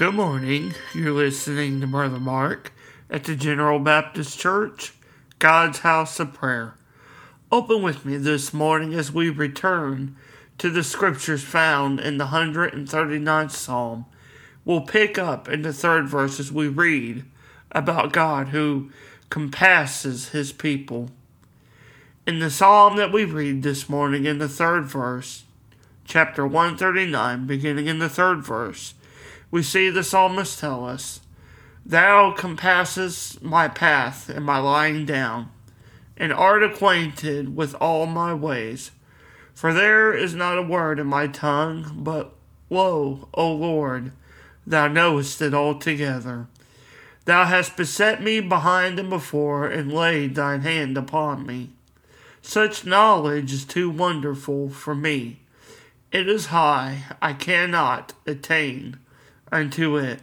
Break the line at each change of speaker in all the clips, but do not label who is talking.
Good morning. You're listening to Brother Mark at the General Baptist Church, God's House of Prayer. Open with me this morning as we return to the scriptures found in the 139th Psalm. We'll pick up in the third verse as we read about God who compasses his people. In the psalm that we read this morning in the third verse, chapter 139, beginning in the third verse, we see the psalmist tell us, Thou compassest my path and my lying down, and art acquainted with all my ways. For there is not a word in my tongue, but lo, O Lord, thou knowest it altogether. Thou hast beset me behind and before, and laid thine hand upon me. Such knowledge is too wonderful for me. It is high, I cannot attain unto it.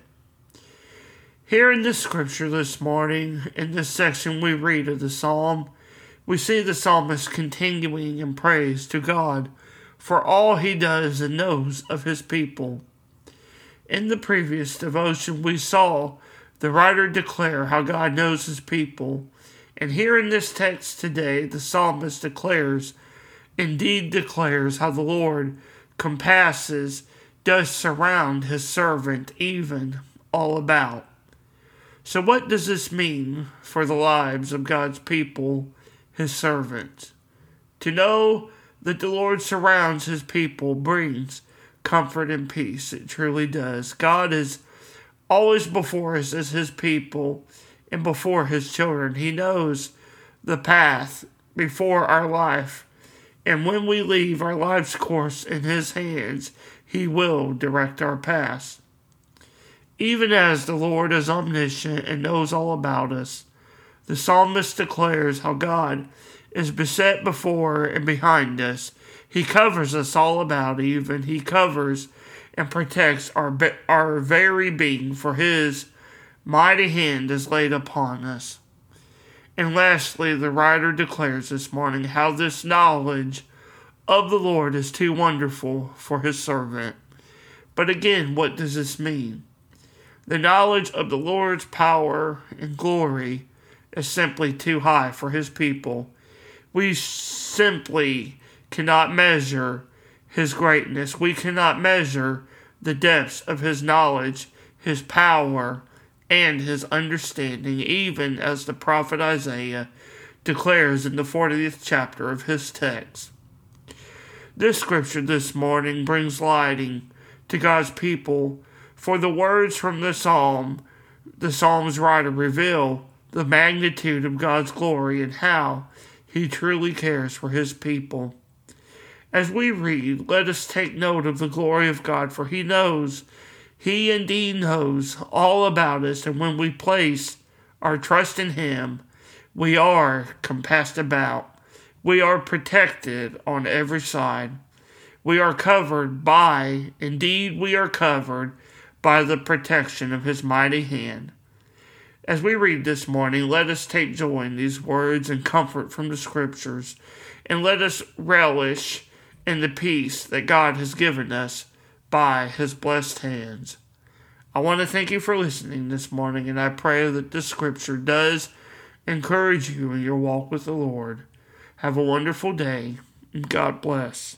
Here in the scripture this morning, in this section we read of the psalm, we see the psalmist continuing in praise to God for all he does and knows of his people. In the previous devotion, we saw the writer declare how God knows his people. And here in this text today, the psalmist declares, indeed declares, how the Lord compasses, does surround his servant even all about. So, what does this mean for the lives of God's people, his servants? To know that the Lord surrounds his people brings comfort and peace. It truly does. God is always before us as his people and before his children. He knows the path before our life. And when we leave our life's course in his hands, he will direct our path. Even as the Lord is omniscient and knows all about us, the psalmist declares how God is beset before and behind us. He covers us all about, even. He covers and protects our, our very being, for his mighty hand is laid upon us. And lastly, the writer declares this morning how this knowledge of the Lord is too wonderful for his servant. But again, what does this mean? The knowledge of the Lord's power and glory is simply too high for his people. We simply cannot measure his greatness. We cannot measure the depths of his knowledge, his power, and his understanding, even as the prophet Isaiah declares in the 40th chapter of his text. This scripture this morning brings lighting to God's people, for the words from the psalm, the psalm's writer reveal the magnitude of God's glory and how he truly cares for his people. As we read, let us take note of the glory of God, for He knows, He indeed knows all about us, and when we place our trust in Him, we are compassed about. We are protected on every side. We are covered by, indeed, we are covered by the protection of His mighty hand. As we read this morning, let us take joy in these words and comfort from the Scriptures, and let us relish in the peace that God has given us by His blessed hands. I want to thank you for listening this morning, and I pray that this scripture does encourage you in your walk with the Lord. Have a wonderful day, and God bless.